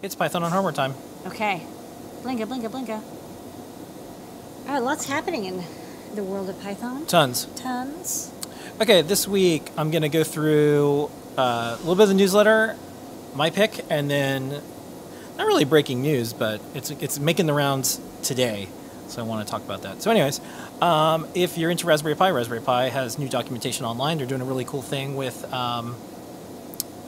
It's Python on hardware time. Okay. Blinka, blinka, blinka. All right, lots happening in the world of Python. Tons. Tons. Okay, this week I'm going to go through uh, a little bit of the newsletter, my pick, and then not really breaking news, but it's it's making the rounds today. So I want to talk about that. So, anyways, um, if you're into Raspberry Pi, Raspberry Pi has new documentation online. They're doing a really cool thing with um,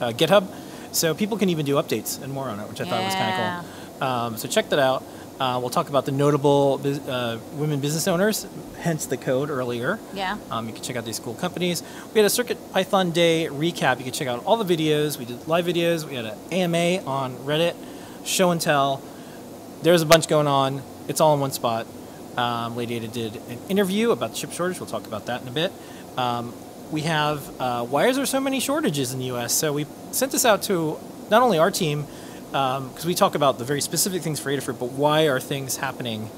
uh, GitHub, so people can even do updates and more on it, which I thought was kind of cool. Um, so check that out. Uh, we'll talk about the notable uh, women business owners, hence the code earlier. Yeah. Um, you can check out these cool companies. We had a Circuit Python Day recap. You can check out all the videos. We did live videos. We had an AMA on Reddit, show and tell. There's a bunch going on. It's all in one spot. Um, Lady Ada did an interview about the chip shortage. We'll talk about that in a bit. Um, we have uh, why is there so many shortages in the U.S. So we sent this out to not only our team because we talk about the very specific things for Adafruit, but why are things happening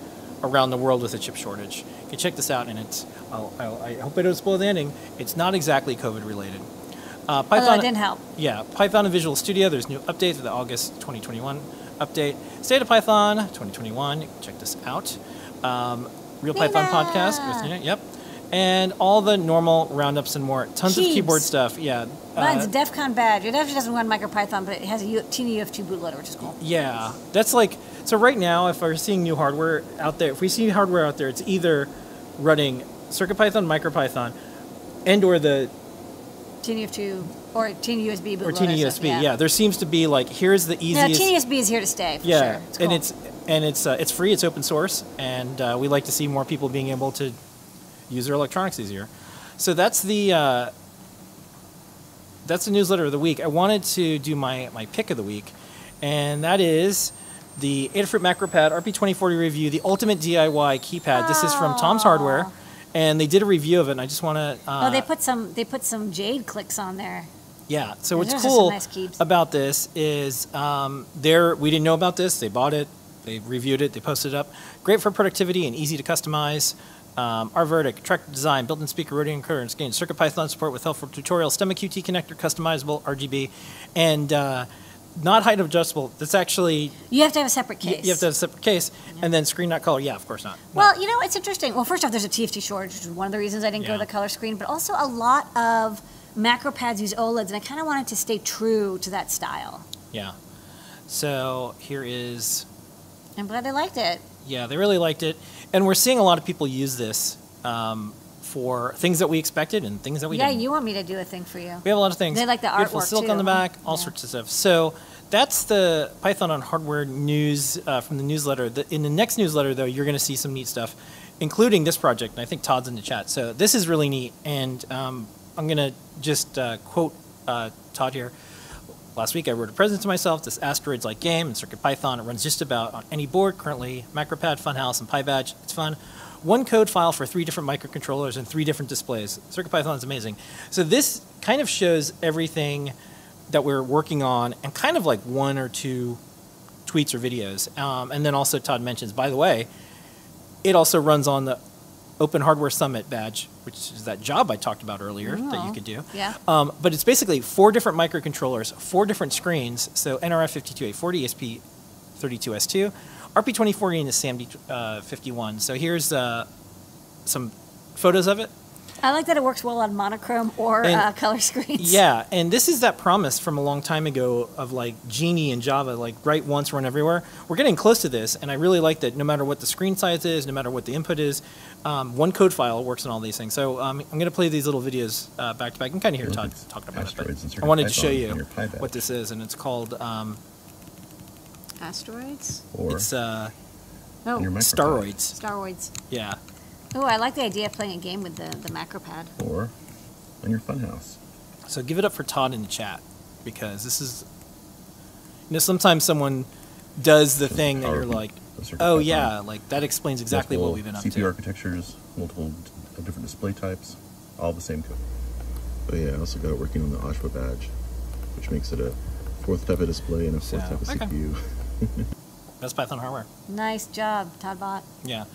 around the world with a chip shortage? You can check this out, and it's. I'll, I'll, I hope I don't spoil the ending. It's not exactly COVID related. Uh, Python. Although it didn't help. Yeah, Python and Visual Studio. There's new updates for the August 2021 update. State of Python 2021. Check this out. Um, Real Python Nina! podcast with Nina. Yep. And all the normal roundups and more. Tons of keyboard stuff. Yeah. Mine's uh, a DEF CON badge. It actually doesn't run MicroPython, but it has a U- TinyUF2 bootloader, which is cool. Yeah, that's like so. Right now, if we're seeing new hardware out there, if we see hardware out there, it's either running CircuitPython, MicroPython, and or the TinyUF2 or TinyUSB bootloader. or stuff, USB. Yeah. there seems to be like here's the No, easiest. TinyUSB is here to stay. For yeah, sure. It's and it's and it's uh, it's free. It's open source, and uh, we like to see more people being able to use their electronics easier. So that's the uh, that's the newsletter of the week. I wanted to do my my pick of the week, and that is the Adafruit MacroPad RP2040 review, the ultimate DIY keypad. This is from Tom's Hardware, and they did a review of it. And I just want to. Uh, oh, they put some they put some jade clicks on there. yeah. So Those what's cool nice about this is um, they're we didn't know about this. They bought it. They reviewed it. They posted it up. Great for productivity and easy to customize. Um, our verdict: track design, built-in speaker, rotating encoder, and skin. Circuit Python support with helpful tutorials. Stemma QT connector, customizable RGB, and uh, not height adjustable. That's actually You have to have a separate case. you have to have a separate case, and then screen not color. Yeah, of course not. No. Well, you know, it's interesting. Well, first off, there's a TFT shortage, which is one of the reasons I didn't go to the color screen, but also a lot of macro pads use OLEDs, and I kind of wanted to stay true to that style. yeah. So here is I'm glad they liked it. Yeah, they really liked it, and we're seeing a lot of people use this um, for things that we expected and things that we yeah, didn't. Yeah, you want me to do a thing for you. we have a lot of things. They like the artwork Beautiful silk too, on the back, all Yeah. sorts of stuff. So that's the Python on hardware news uh, from the newsletter. The, in the next newsletter, though, you're going to see some neat stuff, including this project. And I think Todd's in the chat. So this is really neat, and um, I'm going to just uh, quote uh, Todd here. Last week, I wrote a present to myself. This asteroids like game in CircuitPython. It runs just about on any board. Currently, MacroPad, Funhouse, and PyBadge. It's fun. One code file for three different microcontrollers and three different displays. CircuitPython is amazing. So this kind of shows everything that we're working on, and kind of like one or two tweets or videos. Um, and then also Todd mentions, by the way, it also runs on the Open Hardware Summit badge, which is that job I talked about earlier that you Oh. could do. Yeah. Um, but it's basically four different microcontrollers, four different screens. So NRF52840, ESP32S2, RP2040, and the SAMD51. So here's uh, some photos of it. I like that it works well on monochrome or And- uh, color screens. Yeah, and this is that promise from a long time ago of like Genie and Java, like write once, run everywhere. We're getting close to this, and I really like that no matter what the screen size is, no matter what the input is, um, one code file works on all these things. So um, I'm going to play these little videos uh, back to back. You can kind of hear Todd Olympics, talking about it. asteroids, and But I wanted to show you on your PyBadge. what this is, and it's called um, Asteroids? Or it's uh, on your micropad. Staroids. Staroids. Yeah. Oh, I like the idea of playing a game with the, the macro pad. Or on your funhouse. So give it up for Todd in the chat because this is, you know, sometimes someone does the thing that you're like, oh yeah, like that explains exactly what we've been up CPU to. architectures, multiple uh, different display types, all the same code. But yeah, I also got it working on the OSHWA badge, which makes it a fourth type of display and a fourth So, type of okay. CPU. That's Python hardware. Nice job, Toddbot. Yeah.